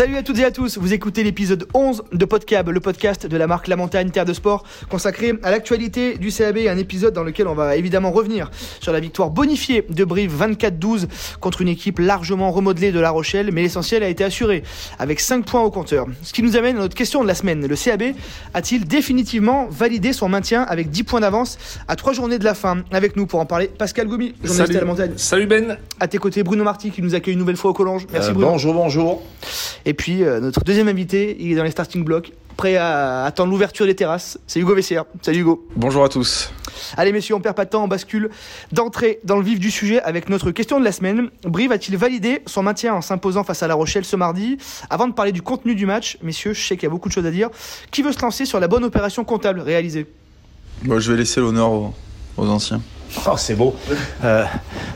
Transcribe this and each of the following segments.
Salut à toutes et à tous, vous écoutez l'épisode 11 de Podcab, le podcast de la marque La Montagne Terre de Sport, consacré à l'actualité du CAB, un épisode dans lequel on va évidemment revenir sur la victoire bonifiée de Brive 24-12 contre une équipe largement remodelée de La Rochelle, mais l'essentiel a été assuré avec 5 points au compteur. Ce qui nous amène à notre question de la semaine, le CAB a-t-il définitivement validé son maintien avec 10 points d'avance à 3 journées de la fin? Avec nous pour en parler, Pascal Goumi, journaliste Salut. à La Montagne. Salut Ben. À tes côtés, Bruno Marty qui nous accueille une nouvelle fois au Collonge. Merci Euh, Bruno. bonjour, bonjour. Et puis euh, notre deuxième invité, il est dans les starting blocks, prêt à attendre l'ouverture des terrasses. C'est Hugo Vessière. Salut Hugo. Bonjour à tous. Allez messieurs, on perd pas de temps, on bascule d'entrée dans le vif du sujet avec notre question de la semaine. Brive a-t-il validé son maintien en s'imposant face à La Rochelle ce mardi Avant de parler du contenu du match, messieurs, je sais qu'il y a beaucoup de choses à dire. Qui veut se lancer sur la bonne opération comptable réalisée? Moi, je vais laisser l'honneur aux, aux anciens. Oh, c'est beau. Euh,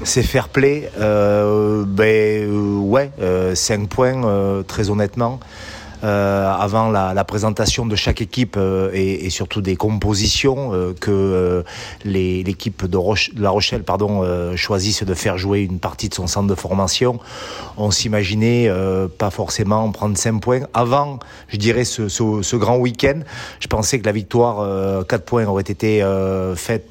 c'est fair play. Euh, ben, euh, ouais, 5 points, très honnêtement. Avant la, présentation de chaque équipe et, surtout des compositions que l'équipe de, La Rochelle pardon, choisisse de faire jouer une partie de son centre de formation, on s'imaginait pas forcément prendre 5 points. Avant, je dirais, ce, ce- grand week-end, je pensais que la victoire euh, 4 points aurait été faite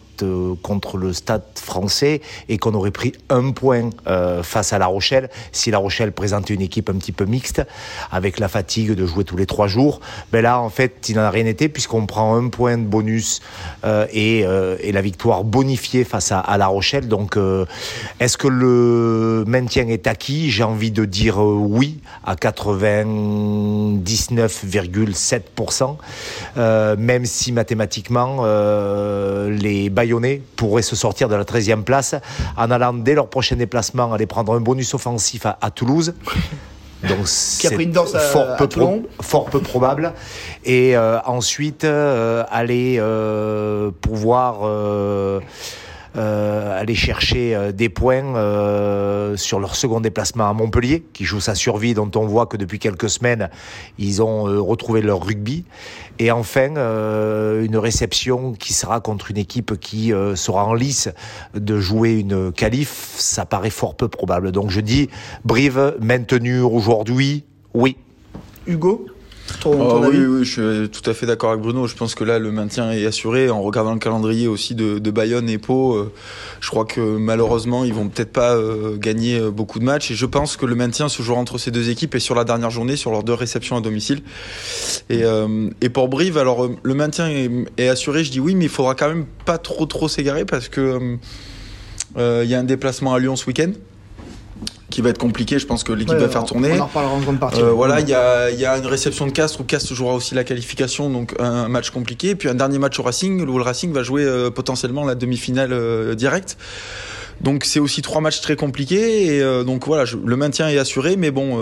contre le Stade français et qu'on aurait pris un point euh, face à La Rochelle si La Rochelle présentait une équipe un petit peu mixte avec la fatigue de jouer tous les trois jours. Mais là, en fait, il n'en a rien été puisqu'on prend un point de bonus euh, et, euh, la victoire bonifiée face à, à La Rochelle. Donc, euh, est-ce que le maintien est acquis? J'ai envie de dire euh, oui à 99,7%, euh, même si mathématiquement euh, les Bayonnais pourraient se sortir de la 13e place en allant dès leur prochain déplacement aller prendre un bonus offensif à, à Toulouse. Donc à- fort, à peu fort peu probable. Et euh, ensuite euh, aller euh, pouvoir aller chercher euh, des points euh, sur leur second déplacement à Montpellier, qui joue sa survie, dont on voit que depuis quelques semaines, ils ont euh, retrouvé leur rugby. Et enfin, euh, une réception qui sera contre une équipe qui euh, sera en lice de jouer une qualif, ça paraît fort peu probable. Donc je dis, Brive maintenu aujourd'hui, oui. Hugo? Ton, Ah oui, oui, je suis tout à fait d'accord avec Bruno. Je pense que là, le maintien est assuré. En regardant le calendrier aussi de, de Bayonne et Pau, euh, je crois que malheureusement, ils vont peut-être pas euh, gagner euh, beaucoup de matchs. Et je pense que le maintien se jouera entre ces deux équipes et sur la dernière journée, sur leurs deux réceptions à domicile. Et, euh, et pour Brive, alors le maintien est, est assuré. Je dis oui, mais il faudra quand même pas trop trop s'égarer parce que il y a un déplacement à Lyon ce week-end qui va être compliqué. Je pense que l'équipe Ouais, va faire tourner. On en reparlera en grande partie. Euh, voilà, il y a, il y a une réception de Castres où Castres jouera aussi la qualification, donc un match compliqué. Et puis un dernier match au Racing où le Racing va jouer euh, potentiellement la demi-finale euh, directe. Donc c'est aussi trois matchs très compliqués. Et donc voilà, je- le maintien est assuré, mais bon,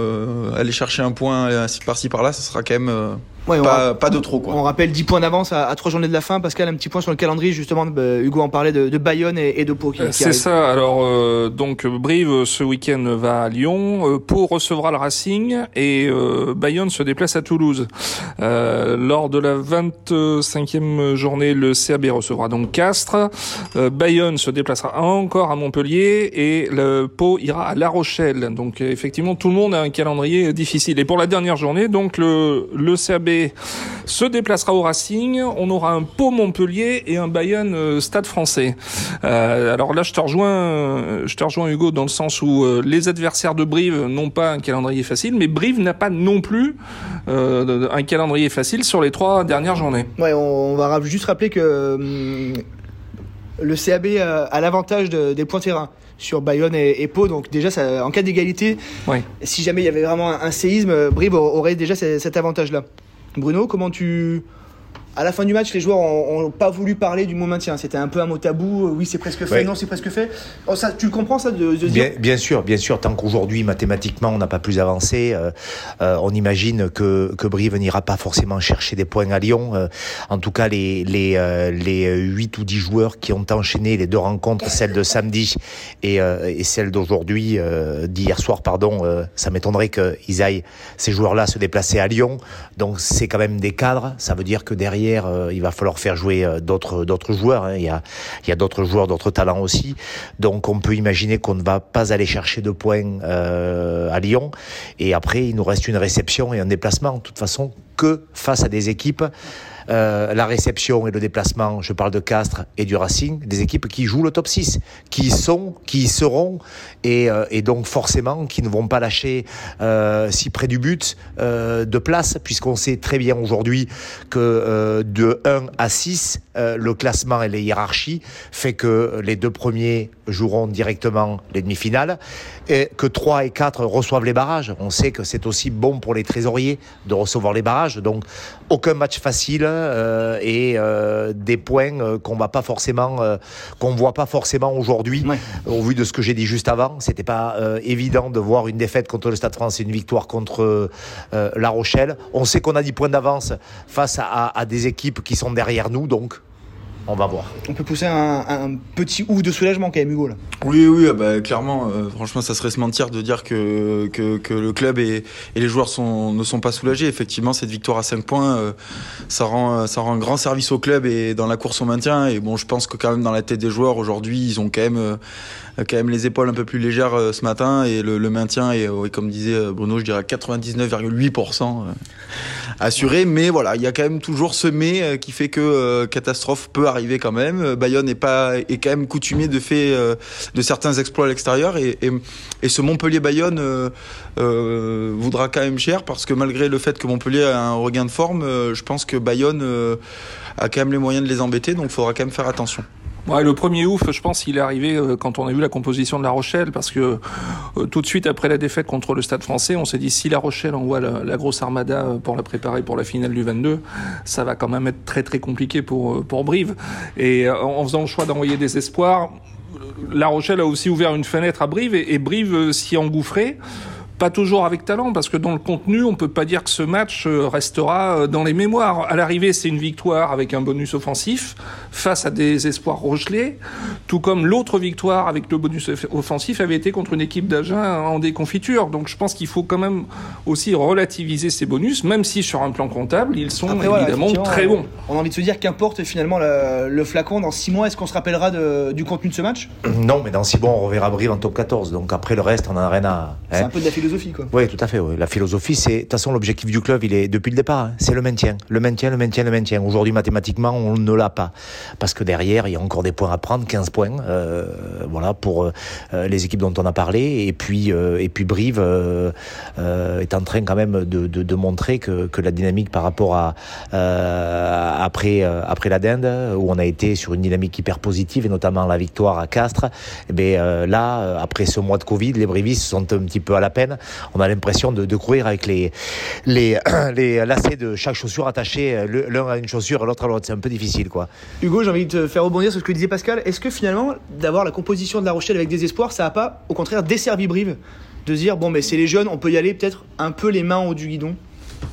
aller chercher un point par-ci par-là, ça sera quand même euh, Ouais, on pas, pas de trop On quoi. rappelle 10 points d'avance à, à 3 journées de la fin. Pascal, un petit point sur le calendrier, justement. bah, Hugo en parlait de, de Bayonne et, et de Pau. qui- qui C'est ça. Alors euh, donc Brive ce week-end va à Lyon, euh, Pau recevra le Racing et euh, Bayonne se déplace à Toulouse. Euh, lors de la 25e journée, le CAB recevra donc Castres. Euh, Bayonne se déplacera encore à Montpellier et le Pau ira à La Rochelle. Donc euh, effectivement, tout le monde a un calendrier difficile. Et pour la dernière journée, donc le le CAB se déplacera au Racing. On aura un Pau Montpellier et un Bayonne euh, Stade Français. Euh, alors là, je te rejoins, je te rejoins Hugo dans le sens où euh, les adversaires de Brive n'ont pas un calendrier facile, mais Brive n'a pas non plus un calendrier facile sur les trois dernières journées. Ouais, on, va juste rappeler que hum, le CAB a, l'avantage de- des points terrain sur Bayonne et, et Pau. Donc déjà, ça, en cas d'égalité, si jamais il y avait vraiment un, un séisme, Brive aurait déjà ce- cet avantage-là. Bruno, comment tu... À la fin du match, les joueurs ont, ont pas voulu parler du mot maintien. C'était un peu un mot tabou. Oui, c'est presque fait. Ouais. Non, c'est presque fait. Oh, ça, tu le comprends ça de, de se dire Bien, bien sûr, bien sûr. Tant qu'aujourd'hui, mathématiquement, on n'a pas plus avancé, euh, euh, on imagine que, que Brive n'ira pas forcément chercher des points à Lyon. Euh, en tout cas, les, les, euh, les 8 ou 10 joueurs qui ont enchaîné les deux rencontres, celle de samedi et, euh, et celle d'aujourd'hui, euh, d'hier soir, pardon, euh, ça m'étonnerait qu'ils aillent, ces joueurs-là, se déplacer à Lyon. Donc, c'est quand même des cadres. Ça veut dire que derrière, euh, il va falloir faire jouer euh, d'autres joueurs. Hein. Il y a, il y a d'autres joueurs, d'autres talents aussi. Donc on peut imaginer qu'on ne va pas aller chercher de points à Lyon. Et après, il nous reste une réception et un déplacement. De toute façon, que face à des équipes euh, la réception et le déplacement, je parle de Castres et du Racing, des équipes qui jouent le top 6, qui sont, qui seront, et, euh, et donc forcément qui ne vont pas lâcher euh, si près du but de place, puisqu'on sait très bien aujourd'hui que de 1 à 6, le classement et les hiérarchies fait que les deux premiers joueront directement les demi-finales, et que 3 et 4 reçoivent les barrages. On sait que c'est aussi bon pour les trésoriers de recevoir les barrages, donc aucun match facile euh, et euh, des points euh, qu'on va pas forcément, qu'on voit pas forcément aujourd'hui. Au vu de ce que j'ai dit juste avant, c'était pas évident de voir une défaite contre le Stade France et une victoire contre La Rochelle. On sait qu'on a 10 points d'avance face à, à des équipes qui sont derrière nous, donc on va voir. On peut pousser un, petit ouf de soulagement quand même, Hugo. Là. Oui, oui, ah bah, clairement. Euh, franchement, ça serait se mentir de dire que, que, le club et, les joueurs sont, ne sont pas soulagés. Effectivement, cette victoire à 5 points, euh, ça, rend, ça rend un grand service au club et dans la course au maintien. Et bon, je pense que quand même dans la tête des joueurs aujourd'hui, ils ont quand même, euh, quand même les épaules un peu plus légères ce matin et le, maintien est, comme disait Bruno, je dirais 99,8% assuré. Mais voilà, il y a quand même toujours ce mais qui fait que catastrophe peut arriver quand même. Bayonne est pas est quand même coutumier de fait euh, de certains exploits à l'extérieur et, ce Montpellier Bayonne euh, euh, voudra quand même cher parce que malgré le fait que Montpellier a un regain de forme, je pense que Bayonne a quand même les moyens de les embêter, donc il faudra quand même faire attention. Ouais, le premier ouf, je pense, il est arrivé euh, quand on a vu la composition de La Rochelle, parce que euh, tout de suite après la défaite contre le Stade Français, on s'est dit si La Rochelle envoie la, grosse armada euh, pour la préparer pour la finale du 22, ça va quand même être très très compliqué pour pour Brive. Et en faisant le choix d'envoyer des espoirs, La Rochelle a aussi ouvert une fenêtre à Brive et, et Brive s'y engouffrait pas toujours avec talent, parce que dans le contenu, on peut pas dire que ce match euh, restera euh, dans les mémoires. À l'arrivée, c'est une victoire avec un bonus offensif face à des espoirs rochelais, tout comme l'autre victoire avec le bonus offensif avait été contre une équipe d'Agen en déconfiture. Donc je pense qu'il faut quand même aussi relativiser ces bonus, même si sur un plan comptable, ils sont évidemment très bons. On a envie de se dire qu'importe finalement le, flacon, dans six mois, est-ce qu'on se rappellera du contenu de ce match? Non, mais dans six mois, on reverra Brive en top 14. Donc après le reste, on en a rien à... C'est hein. un peu de la philosophie oui, tout à fait. La philosophie, c'est, de toute façon, l'objectif du club, il est depuis le départ, hein, c'est le maintien, le maintien, le maintien, le maintien. Aujourd'hui, mathématiquement, on ne l'a pas, parce que derrière, il y a encore des points à prendre, 15 points, euh, voilà, pour euh, les équipes dont on a parlé, et puis, euh, et puis Brive est en train quand même de, de, montrer que, que, la dynamique par rapport à après après la Dinde, où on a été sur une dynamique hyper positive, et notamment la victoire à Castres, eh bien là, après ce mois de Covid, les Brivistes sont un petit peu à la peine on a l'impression de, courir avec les, les, les lacets de chaque chaussure attachés l'un à une chaussure l'autre à l'autre. C'est un peu difficile, quoi. Hugo, j'ai envie de te faire rebondir sur ce que disait Pascal. Est-ce que finalement, d'avoir la composition de La Rochelle avec des espoirs, ça n'a pas, au contraire, desservi Brive? De dire, bon, mais c'est les jeunes, on peut y aller peut-être un peu les mains au du guidon?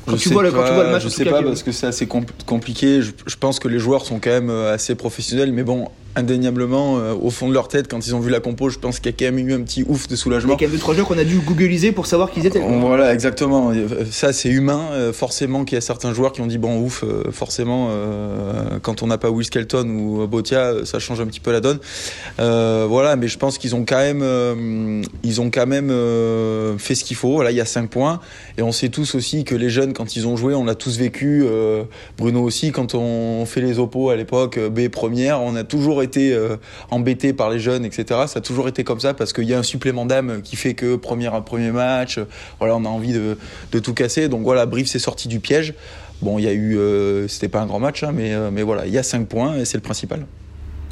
Quand, tu vois, le, quand tu vois le match, je sais pas parce que c'est assez compliqué. Je, je, pense que les joueurs sont quand même euh, assez professionnels, mais bon, indéniablement, euh, au fond de leur tête, quand ils ont vu la compo, je pense qu'il y a quand même eu un petit ouf de soulagement. Il y a quand même deux trois joueurs qu'on a dû googliser pour savoir qu'ils étaient. Voilà, exactement. Ça, c'est humain. Euh, forcément, qu'il y a certains joueurs qui ont dit bon ouf. Euh, forcément, quand on n'a pas Will Skelton ou Botia, ça change un petit peu la donne. voilà, mais je pense qu'ils ont quand même, ils ont quand même fait ce qu'il faut. Voilà, il y a 5 points, et on sait tous aussi que les jeunes, quand ils ont joué, on l'a tous vécu. Bruno aussi, quand on fait les oppos à l'époque, B première, on a toujours été euh, embêté par les jeunes, etc. Ça a toujours été comme ça parce qu'il y a un supplément d'âme qui fait que premier, premier match, voilà, on a envie de, tout casser. Donc voilà, Brive s'est sorti du piège. Bon, il y a eu, euh, c'était pas un grand match, hein, mais, euh, mais voilà, il y a 5 points et c'est le principal.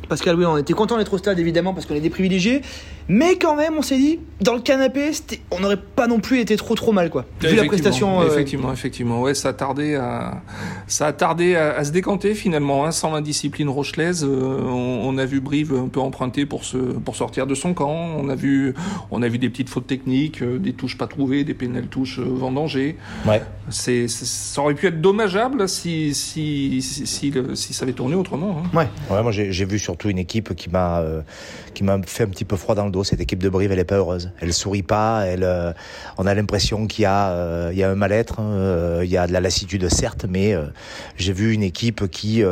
Pascal, oui, on était content d'être au stade évidemment parce qu'on est des privilégiés, mais quand même, on s'est dit, dans le canapé, on n'aurait pas non plus été trop trop mal, quoi. Vu la prestation. Euh, effectivement, effectivement, ouais, ça a tardé à, ça a tardé à, se décanter finalement, hein, sans l'indiscipline rochelaise. Euh, on, a vu Brive un peu emprunter pour se, pour sortir de son camp. On a vu, on a vu des petites fautes techniques, euh, des touches pas trouvées, des pénales touches vendangées. Ouais. C'est, ça aurait pu être dommageable si, si, si, si, ça avait tourné autrement. Hein. Ouais. Ouais, moi j'ai vu sur surtout une équipe qui m'a qui m'a fait un petit peu froid dans le Cette équipe de Brive, elle est pas heureuse. Elle sourit pas. Elle, on a l'impression qu'il y a il y a un mal-être, hein. il y a de la lassitude certes, mais j'ai vu une équipe qui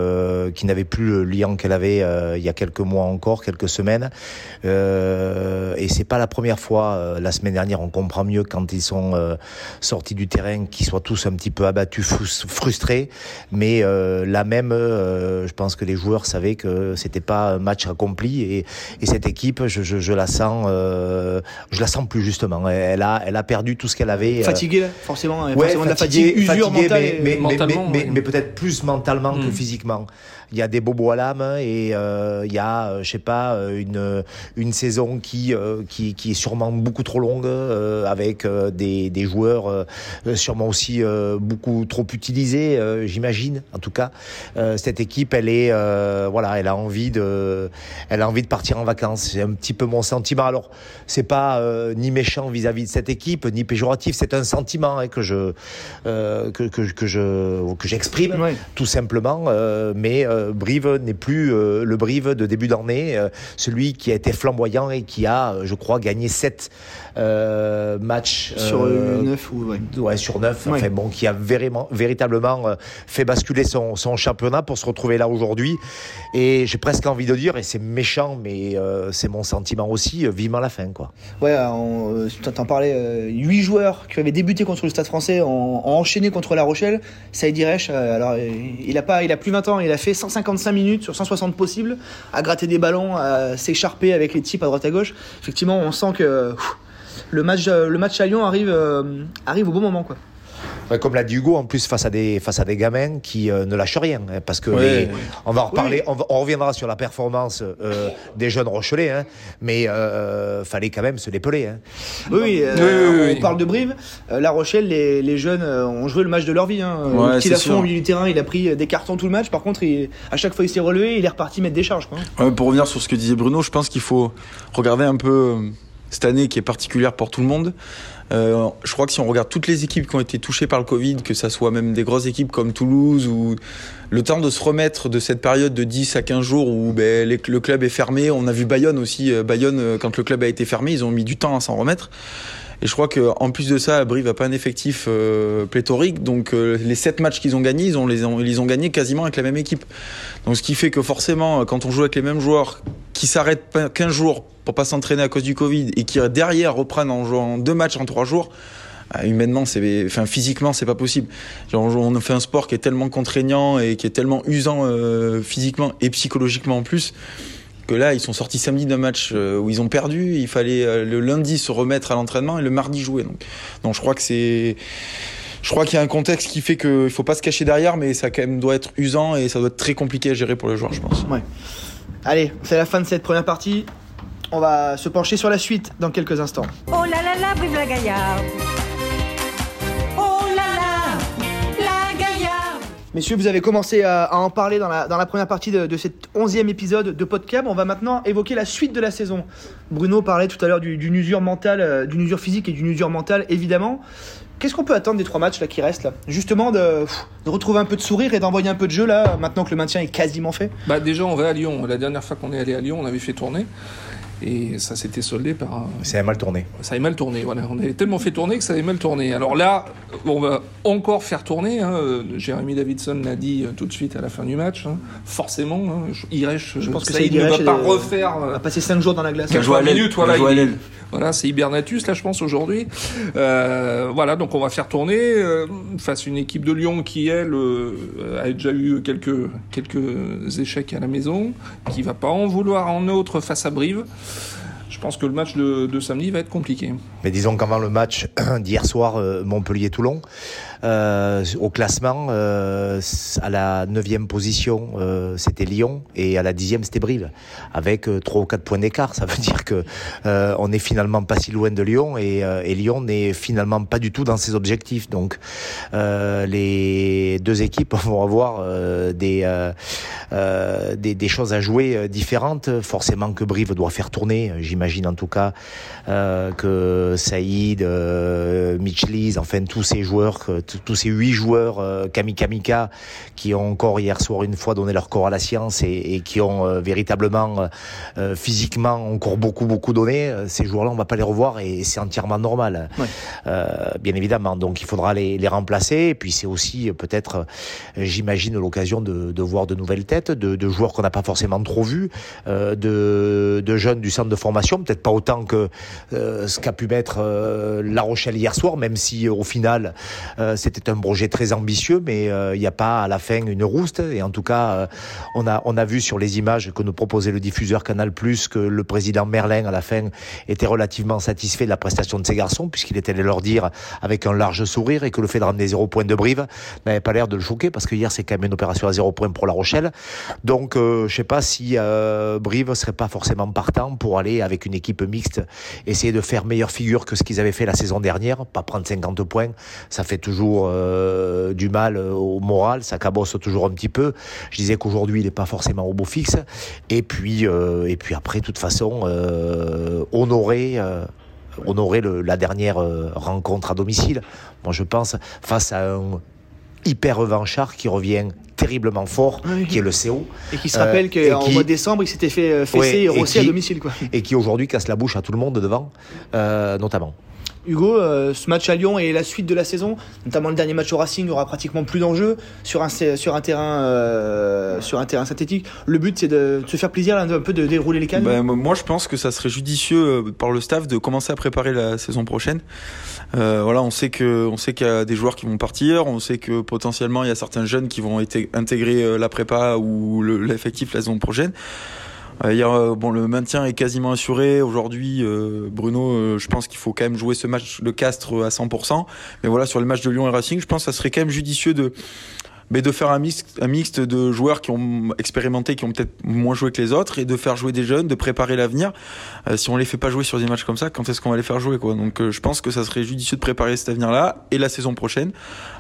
qui n'avait plus le lien qu'elle avait il y a quelques mois encore, quelques semaines. et c'est pas la première fois. la semaine dernière, on comprend mieux quand ils sont sortis du terrain, qu'ils soient tous un petit peu abattus, frustrés. Mais euh, là même, euh, je pense que les joueurs savaient que c'était pas un match accompli et, et cette équipe, je, je la sens, euh, je la sens plus justement. Elle a, elle a perdu tout ce qu'elle avait. Euh, fatiguée, forcément, ouais, forcément fatiguée, de la fatigue, usure fatiguée, mentale. mais, peut-être plus mentalement que Mm. physiquement. Il y a des bobos à l'âme et euh, il y a, euh, je sais pas, euh, une une saison qui qui, qui est sûrement beaucoup trop longue avec des, des joueurs sûrement aussi beaucoup trop utilisés, j'imagine. En tout cas, cette équipe, elle est voilà, elle a envie de, elle a envie de partir en vacances. C'est un petit peu mon sentiment. Alors, c'est pas ni méchant vis-à-vis de cette équipe, ni péjoratif. C'est un sentiment hein, que je que, que, que je que j'exprime tout simplement. mais euh, Brive n'est plus euh, le Brive de début d'année, euh, celui qui a été flamboyant et qui a, euh, je crois, gagné sept euh, matchs Sur euh, 9 ou ouais. ouais, sur neuf, Ouais. enfin bon, qui a vraiment, véritablement fait basculer son, son championnat pour se retrouver là aujourd'hui. Et j'ai presque envie de dire, et c'est méchant, mais c'est mon sentiment aussi, vivement la fin, quoi. Ouais, on, t'en- parlais, euh, 8 joueurs qui avaient débuté contre le Stade français ont, ont enchaîné contre La Rochelle. Saïd euh, alors il a pas, il a plus 20 ans, il a fait 155 minutes sur 160 possibles, à gratter des ballons, à s'écharper avec les types à droite à gauche. Effectivement, on sent que pff, le match, euh, le match à Lyon arrive, euh, arrive au bon moment, quoi. Ouais, comme l'a dit Hugo, en plus face à des face à des gamins qui euh, ne lâchent rien, hein, parce que les- on va en reparler, Oui. on, va- on reviendra sur la performance euh, des jeunes Rochelais, hein, mais euh, fallait quand même se les peler. Hein. Oui, euh, Oui, oui, on parle de Brive. Euh, la Rochelle, les, les jeunes ont joué le match de leur vie. Hein. Ouais, petit au milieu du terrain, il a pris des cartons tout le match. Par contre, il- à chaque fois, il s'est relevé, il est reparti mettre des charges. Quoi. Ouais, pour revenir sur ce que disait Bruno, je pense qu'il faut regarder un peu cette année qui est particulière pour tout le monde. Euh, je crois que si on regarde toutes les équipes qui ont été touchées par le Covid, que ça soit même des grosses équipes comme Toulouse, ou le temps de se remettre de cette période de 10 à 15 jours où ben, le club est fermé, on a vu Bayonne aussi, euh, Bayonne euh, quand le club a été fermé, ils ont mis du temps à s'en remettre. Et je crois qu'en plus de ça, Brive n'a pas un effectif euh, pléthorique, donc euh, les 7 matchs qu'ils ont gagnés, ils ont, les ont, ils ont gagnés quasiment avec la même équipe. Donc ce qui fait que forcément, quand on joue avec les mêmes joueurs qui s'arrêtent pas 15 jours pour pas s'entraîner à cause du Covid et qui derrière reprennent en jouant deux matchs en trois jours, euh, humainement, c'est, enfin physiquement, c'est pas possible. Genre, on fait un sport qui est tellement contraignant et qui est tellement usant physiquement et psychologiquement en plus que là, ils sont sortis samedi d'un match euh, où ils ont perdu. Il fallait euh, le lundi se remettre à l'entraînement et le mardi jouer. Donc, donc je crois que c'est je crois qu'il y a un contexte qui fait qu'il faut pas se cacher derrière, mais ça quand même doit être usant et ça doit être très compliqué à gérer pour les joueurs, je pense. Allez, c'est la fin de cette première partie. On va se pencher sur la suite dans quelques instants. Oh là là là, vive la Gaillarde Messieurs, vous avez commencé à, en parler dans la, première partie de, cet onzième épisode de Podcab. On va maintenant évoquer la suite de la saison. Bruno parlait tout à l'heure du- d'une usure mentale, euh, d'une usure physique et d'une usure mentale, évidemment. Qu'est-ce qu'on peut attendre des trois matchs qui restent Justement de, de retrouver un peu de sourire et d'envoyer un peu de jeu là, maintenant que le maintien est quasiment fait? Bah déjà on va à Lyon. La dernière fois qu'on est allé à Lyon, on avait fait tourner et ça s'était soldé par un- C'est mal tourné. ça avait mal tourné. Voilà, on avait tellement fait tourner que ça avait mal tourné. Alors là, on va encore faire tourner. Hein. Jérémy Davidson l'a dit euh, tout de suite à la fin du match. hein. Forcément, hein. Je- Iresh, Je pense que ça, il ne va pas euh, refaire. On euh, va passer 5 jours dans la glace. Quel joue à 80 l'aile. minutes, voilà, Il. Voilà, c'est Hibernatus, là, je pense, aujourd'hui. Euh, voilà, donc on va faire tourner euh, face à une équipe de Lyon qui, elle, euh, a déjà eu quelques, quelques échecs à la maison, qui va pas en vouloir en autre face à Brive. Je pense que le match de, samedi va être compliqué. Mais disons qu'avant le match d'hier soir, euh, Montpellier-Toulon, euh, au classement, euh, à la neuvième position, euh, c'était Lyon et à la dixième, c'était Brive, avec euh, trois ou quatre points d'écart. Ça veut dire que on est finalement pas si loin de Lyon et, Lyon n'est finalement pas du tout dans ses objectifs. Donc les deux équipes vont avoir des, des choses à jouer différentes. Forcément que Brive doit faire tourner, j'imagine en tout cas que Saïd, Mitchlis, enfin tous ces joueurs, tous ces huit joueurs euh, Kami Kamika qui ont encore hier soir une fois donné leur corps à la science et, et qui ont euh, véritablement euh, euh, physiquement encore beaucoup beaucoup donné, ces joueurs-là on va pas les revoir et c'est entièrement normal, bien évidemment. Donc il faudra les, les remplacer et puis c'est aussi peut-être, j'imagine, l'occasion de, de voir de nouvelles têtes, de, de joueurs qu'on n'a pas forcément trop vus, de, de jeunes du centre de formation, peut-être pas autant que ce qu'a pu mettre La Rochelle hier soir, même si au final euh, c'était un projet très ambitieux, mais euh, il n'y a pas à la fin une rouste. Et en tout cas, euh, on a on a vu sur les images que nous proposait le diffuseur Canal Plus que le président Merlin à la fin était relativement satisfait de la prestation de ces garçons, puisqu'il était allé leur dire avec un large sourire et que le fait de ramener zéro point de Brive n'avait pas l'air de le choquer, parce que hier c'est quand même une opération à zéro point pour La Rochelle. Donc euh, je sais pas si euh, Brive serait pas forcément partant pour aller avec une équipe mixte, essayer de faire meilleure figure que ce qu'ils avaient fait la saison dernière, pas prendre 50 points, ça fait toujours euh, du mal euh, au moral, ça cabosse toujours un petit peu. Je disais qu'aujourd'hui il n'est pas forcément au beau fixe, et puis euh, et puis après de toute façon euh, honorer honorer le- la dernière rencontre à domicile. Moi je pense face à un hyper revanchard qui revient terriblement fort, Oui. qui est le CO, Et qui se rappelle qu'en mois de décembre, il s'était fait fesser Ouais, et rosser à domicile. Quoi. et qui aujourd'hui casse la bouche à tout le monde devant, euh, notamment. Hugo, euh, ce match à Lyon et la suite de la saison, notamment le dernier match au Racing, il n'y aura pratiquement plus d'enjeux sur un, sur un terrain euh, sur un terrain synthétique. Le but, c'est de, se faire plaisir, un peu de dérouler les cannes. Ben, moi, je pense que ça serait judicieux euh, par le staff de commencer à préparer la saison prochaine. On sait qu'il y a des joueurs qui vont partir, on sait que potentiellement il y a certains jeunes qui vont intégrer la prépa ou le- l'effectif la saison prochaine. Euh, euh, bon, le maintien est quasiment assuré. Aujourd'hui, euh, Bruno, je pense qu'il faut quand même jouer ce match de Castres à 100%. Mais voilà, sur le match de Lyon et Racing, je pense que ça serait quand même judicieux de, mais de faire un mixte, un mixte de joueurs qui ont expérimenté, qui ont peut-être moins joué que les autres, et de faire jouer des jeunes, de préparer l'avenir. Euh, si on les fait pas jouer sur des matchs comme ça, quand est-ce qu'on va les faire jouer quoi? Donc euh, je pense que ça serait judicieux de préparer cet avenir-là et la saison prochaine,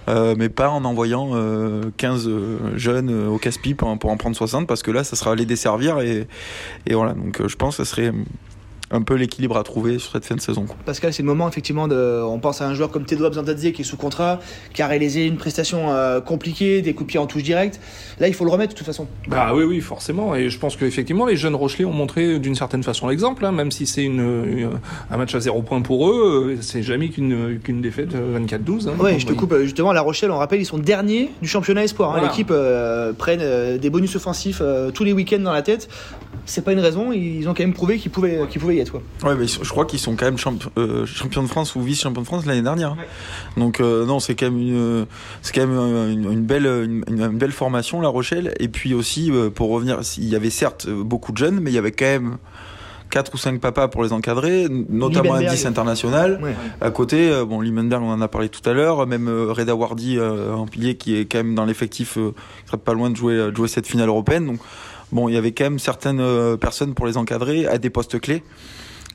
euh, mais pas en envoyant euh, 15 euh, jeunes au casse-pipe pour, en prendre 60, parce que là, ça sera les desservir et, et voilà. Donc je pense que ça serait un peu l'équilibre à trouver sur cette fin de saison. quoi. Pascal, c'est le moment effectivement de. On pense à un joueur comme Tedouab Zantadze qui est sous contrat, qui a réalisé une prestation euh, compliquée, des coups de pied en touche directe. Là, il faut le remettre de toute façon. Bah oui, oui, forcément. Et je pense qu'effectivement, les jeunes Rochelais ont montré d'une certaine façon l'exemple, hein, même si c'est une, une- un match à zéro point pour eux, euh, c'est jamais qu'une qu'une défaite euh, 24-12. hein. Ouais, je te Oui. coupe. euh, Justement, La Rochelle, on rappelle, ils sont derniers du championnat espoir. hein. Voilà. L'équipe euh, prennent euh, des bonus offensifs euh, tous les week-ends dans la tête. C'est pas une raison. Ils ont quand même prouvé qu'ils pouvaient, qu'ils pouvaient y être. Ouais, mais je crois qu'ils sont quand même champ- euh, champions de France ou vice-champions de France l'année dernière. Donc euh, non, c'est quand même une, c'est quand même une, une belle, une, une belle formation La Rochelle. Et puis aussi euh, pour revenir, il y avait certes euh, beaucoup de jeunes, mais il y avait quand même quatre ou cinq papas pour les encadrer, notamment un Liebenberg. 10 international. Ouais. À côté, euh, bon, Liebenberg, on en a parlé tout à l'heure, même euh, Reda Wardi euh, en pilier qui est quand même dans l'effectif, euh, qui serait pas loin de jouer, de jouer cette finale européenne. Donc bon, il y avait quand même certaines euh, personnes pour les encadrer à des postes clés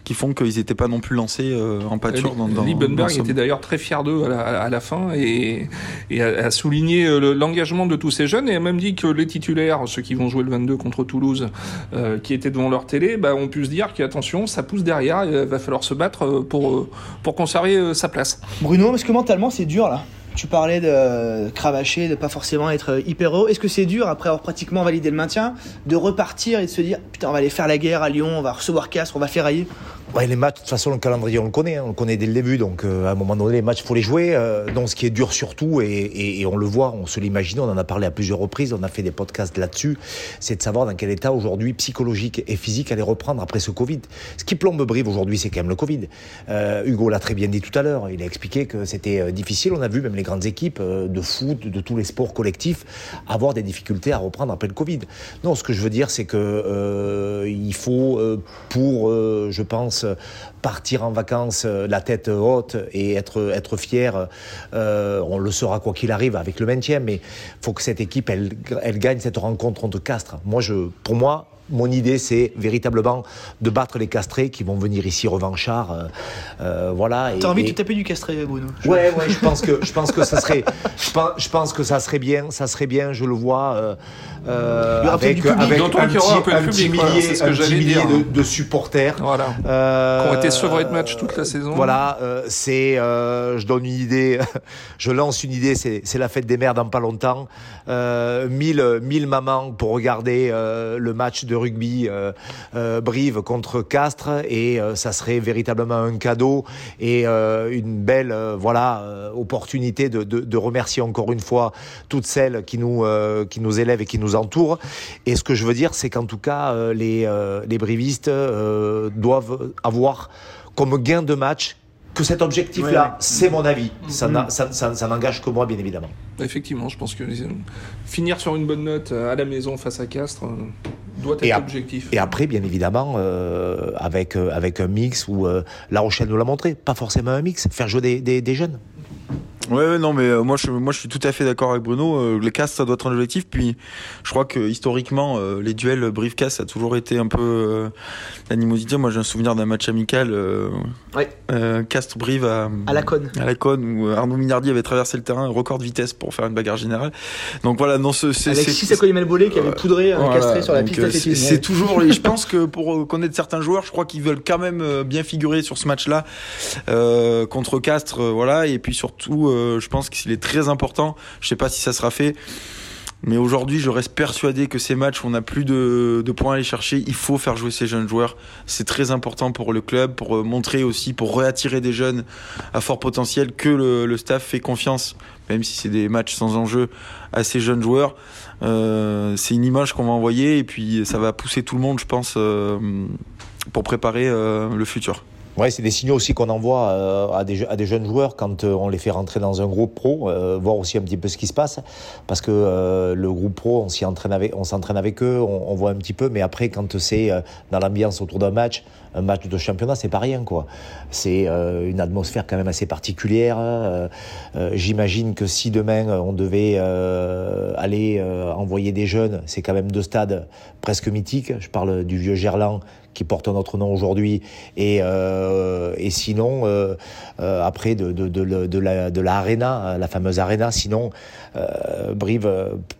qui font qu'ils n'étaient pas non plus lancés euh, en pâture dans, dans Liebenberg dans était d'ailleurs très fier d'eux à la, à la fin et, et a, a souligné euh, le- l'engagement de tous ces jeunes et a même dit que les titulaires, ceux qui vont jouer le 22 contre Toulouse, euh, qui étaient devant leur télé, bah, ont pu se dire qu'attention, ça pousse derrière, il va falloir se battre pour, pour conserver sa place. Bruno, est-ce que mentalement c'est dur là? Tu parlais de cravacher, de pas forcément être hyper haut. Est-ce que c'est dur après avoir pratiquement validé le maintien de repartir et de se dire putain on va aller faire la guerre à Lyon, on va recevoir Castres, on va ferrailler Ouais, les matchs, de toute façon, le calendrier, on le connaît, hein, on le connaît dès le début, donc euh, à un moment donné, les matchs, faut les jouer. Euh, donc, ce qui est dur surtout, et, on le voit, on se l'imagine, on en a parlé à plusieurs reprises, on a fait des podcasts là-dessus, c'est de savoir dans quel état aujourd'hui psychologique et physique aller reprendre après ce Covid. Ce qui plombe Brive aujourd'hui, c'est quand même le Covid. Euh, Hugo l'a très bien dit tout à l'heure, il a expliqué que c'était euh, difficile. On a vu même les grandes équipes de foot, de tous les sports collectifs, avoir des difficultés à reprendre après le Covid. Non, ce que je veux dire, c'est que il faut, pour, je pense, partir en vacances euh, la tête haute et être, être fier, euh, on le sera quoi qu'il arrive avec le maintien, mais faut que cette équipe, elle, elle gagne cette rencontre contre Castres. Moi, je, pour moi, mon idée, c'est véritablement de battre les castrés qui vont venir ici revanchards. euh, euh, voilà. et- T'as envie de te taper du castré, Bruno Je- Ouais, ouais, je pense que je pense que ça serait, je pense, je pense que ça serait bien, ça serait bien, je le vois euh, euh, avec avec un aura un petit, peu de un petit public, voilà, millier, c'est ce un que petit millier dire. de, de supporters. Voilà. Euh, Qui ont été sevrés de match toute la saison. Voilà, euh, c'est, euh, je donne une idée, je lance une idée, c'est, c'est la fête des mères dans pas longtemps. Euh, 1000, 1000 mamans pour regarder euh, le match de rugby euh, euh, Brive contre Castres et euh, ça serait véritablement un cadeau et euh, une belle euh, voilà euh, opportunité de, de, de remercier encore une fois toutes celles qui nous euh, qui nous élèvent et qui nous entourent. Et ce que je veux dire, c'est qu'en tout cas euh, les euh, les brivistes euh, doivent avoir comme gain de match que cet objectif-là, Ouais, c'est mon avis. Ça, Mhm. n'a- ça, ça- ça n'engage que moi, bien évidemment. Effectivement, je pense que finir sur une bonne note à la maison face à Castres doit être Et après, bien évidemment, euh, avec, euh, avec un mix où euh, La Rochelle nous l'a montré, pas forcément un mix, faire jouer des, des, des jeunes. Ouais, non, mais euh, moi, je, moi, je suis tout à fait d'accord avec Bruno. Euh, les castes, ça doit être un objectif. Puis, je crois que historiquement, euh, les duels brief-cast, ça a toujours été un peu euh, l'animosité. Moi, j'ai un souvenir d'un match amical, euh, Ouais. euh, Castres-Brive à, À la conne. à la conne, où euh, Arnaud Minardi avait traversé le terrain, record de vitesse pour faire une bagarre générale. Donc voilà, non, ce- c'est Avec c'est- 6 à bolé qui avait poudré un Voilà, castré sur la piste euh, c'est- toujours. je pense que pour euh, connaître certains joueurs, je crois qu'ils veulent quand même euh, bien figurer sur ce match-là euh, contre Castres, euh, voilà. Et puis surtout, euh, je pense qu'il est très important. Je sais pas si ça sera fait. Mais aujourd'hui, je reste persuadé que ces matchs on n'a plus de, points à aller chercher, il faut faire jouer ces jeunes joueurs. C'est très important pour le club, pour euh, montrer aussi, pour réattirer des jeunes à fort potentiel, que le, staff fait confiance, même si c'est des matchs sans enjeu, à ces jeunes joueurs. Euh, c'est une image qu'on va envoyer et puis ça va pousser tout le monde, je pense, euh, pour préparer euh, le futur. Ouais, c'est des signaux aussi qu'on envoie euh, à, des, jeunes joueurs quand euh, on les fait rentrer dans un groupe pro, euh, voir aussi un petit peu ce qui se passe, parce que le groupe pro, on s'entraîne avec eux, on, voit un petit peu, mais après quand c'est dans l'ambiance autour d'un match, un match de championnat, c'est pas rien. C'est euh, une atmosphère quand même assez particulière. euh, euh, J'imagine que si demain on devait aller envoyer des jeunes, c'est quand même deux stades presque mythiques. Je parle du vieux Gerland qui porte notre nom aujourd'hui et, et sinon après de, la de la fameuse arena sinon Brive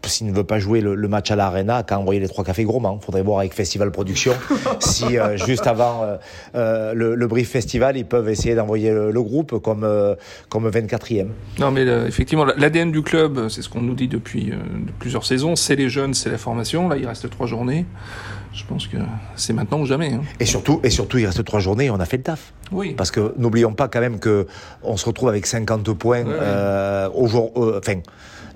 s'il ne veut pas jouer le, match à l'arena qu'à envoyer les trois cafés gourmands faudrait voir avec Festival Production si juste avant euh, euh, le, le Brive Festival ils peuvent essayer d'envoyer le, le groupe comme euh, comme 24e Non, mais effectivement, l'ADN du club, c'est ce qu'on nous dit depuis de plusieurs saisons, c'est les jeunes, c'est la formation. Là, il reste trois journées. Je pense que c'est maintenant ou jamais. hein. et surtout et surtout il reste trois journées et on a fait le taf Oui. Parce que n'oublions pas quand même que on se retrouve avec 50 points Ouais, ouais. euh, au jour, euh, enfin,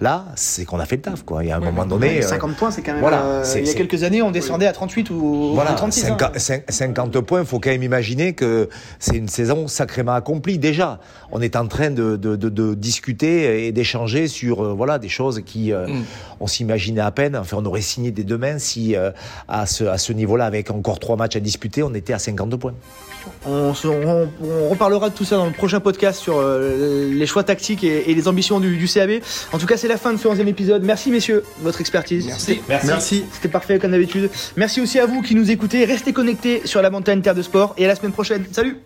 là, c'est qu'on a fait le taf, quoi. Il y a un Ouais, moment donné. Euh, 50 points, c'est quand même. voilà, euh, il y a quelques années, on descendait à 38 ou ou voilà, 36. hein. 50, cin- 50 points, il faut quand même imaginer que c'est une saison sacrément accomplie. Déjà, on est en train de, de, de, de discuter et d'échanger sur euh, voilà, des choses qui, euh, Mm. on s'imaginait à peine. Enfin, on aurait signé des demain si, euh, à ce, à ce niveau-là, avec encore trois matchs à disputer, on était à 52 points. On, se- on- on reparlera de tout ça dans le prochain podcast sur euh, les choix tactiques et, et les ambitions du, du CAB. En tout cas, c'est la fin de ce 11e épisode. Merci, messieurs, de votre expertise. Merci. C'était- Merci. C'était parfait comme d'habitude. Merci aussi à vous qui nous écoutez. Restez connectés sur la montagne Terre de Sport et à la semaine prochaine. Salut